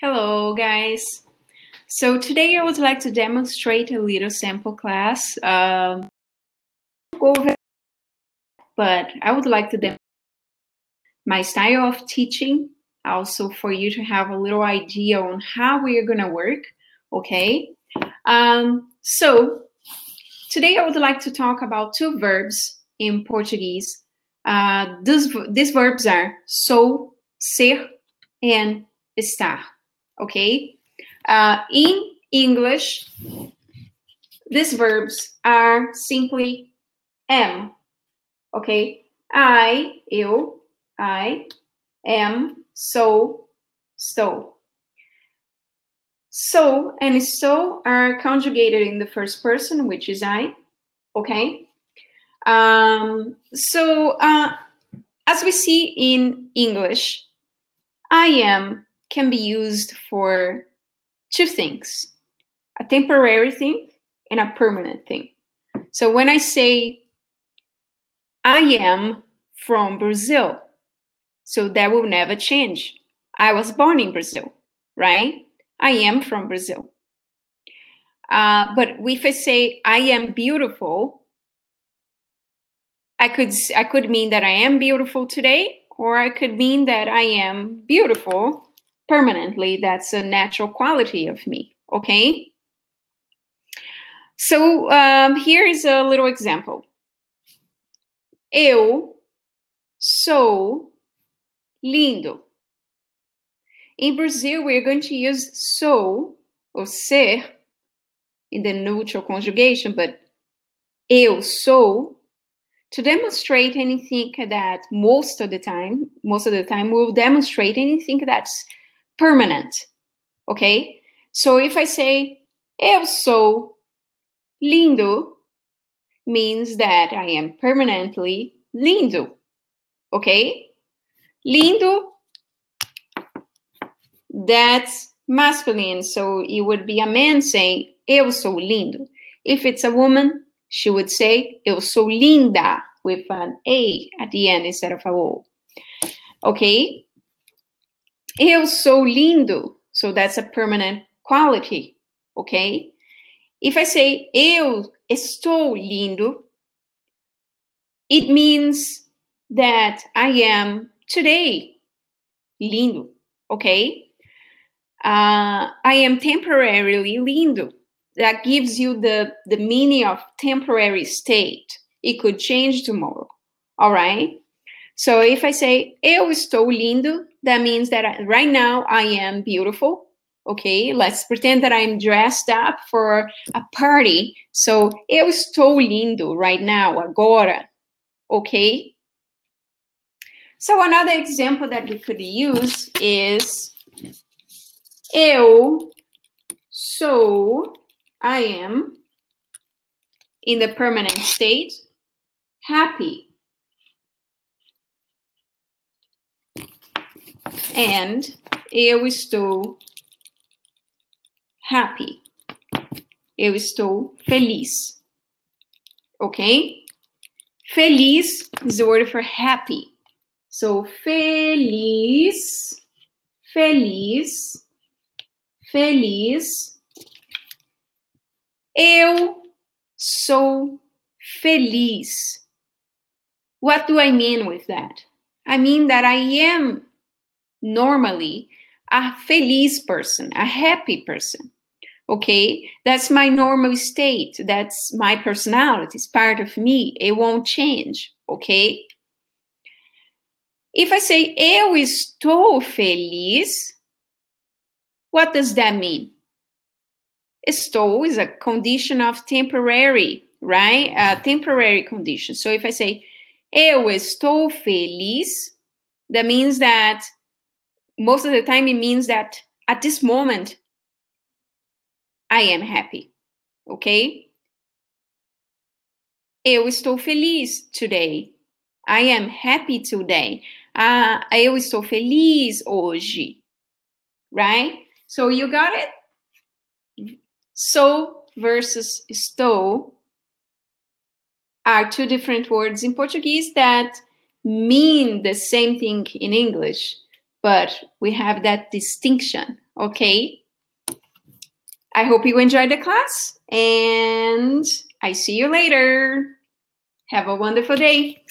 Hello, guys. So today I would like to demonstrate a little sample class. Um, but I would like to demonstrate my style of teaching, also for you to have a little idea on how we are going to work. Okay. Um, so today I would like to talk about two verbs in Portuguese. Uh, these, these verbs are sou, ser, and estar. Okay. Uh, in English, these verbs are simply am. Okay. I, eu, I, am, sou, estou. Sou and so are conjugated in the first person, which is I. Okay. Um, so uh, as we see in English, I am can be used for two things a temporary thing and a permanent thing. So when I say I am from Brazil, so that will never change. I was born in Brazil, right? I am from Brazil. Uh, but if I say I am beautiful, I could I could mean that I am beautiful today, or I could mean that I am beautiful permanently. That's a natural quality of me. Okay. So um, here is a little example. Eu sou lindo. In Brazil, we're going to use sou or ser in the neutral conjugation, but eu sou to demonstrate anything that most of the time, most of the time, we'll demonstrate anything that's permanent. Okay? So if I say eu sou lindo, means that I am permanently lindo. Okay? Lindo, that's masculine. So it would be a man saying eu sou lindo. If it's a woman, she would say eu sou linda with an A at the end instead of a O. Okay? Eu sou lindo. So that's a permanent quality. Okay? If I say eu estou lindo, it means that I am today lindo. Okay? Uh, I am temporarily lindo. That gives you the, the meaning of temporary state. It could change tomorrow. All right? So if I say eu estou lindo, that means that I, right now I am beautiful. Okay, let's pretend that I'm dressed up for a party. So eu estou lindo right now, agora. Okay. So another example that we could use is eu sou, I am, in the permanent state, happy. And eu estou happy. Eu estou feliz. Ok? Feliz is the word for happy. So, feliz, feliz, feliz. Eu sou feliz. What do I mean with that? I mean that I am normally a feliz person, a happy person. Okay, that's my normal state. That's my personality. It's part of me. It won't change. Okay. If I say eu estou feliz, what does that mean? Estou is a condition of temporary, right? A temporary condition. So if I say eu estou feliz, that means that most of the time it means that at this moment I am happy. Okay? Eu estou feliz today. I am happy today. Ah, eu estou feliz hoje. Right? So you got it? Sou versus estou are two different words in Portuguese that mean the same thing in English but we have that distinction Okay. I hope you enjoyed the class and I see you later. Have a wonderful day.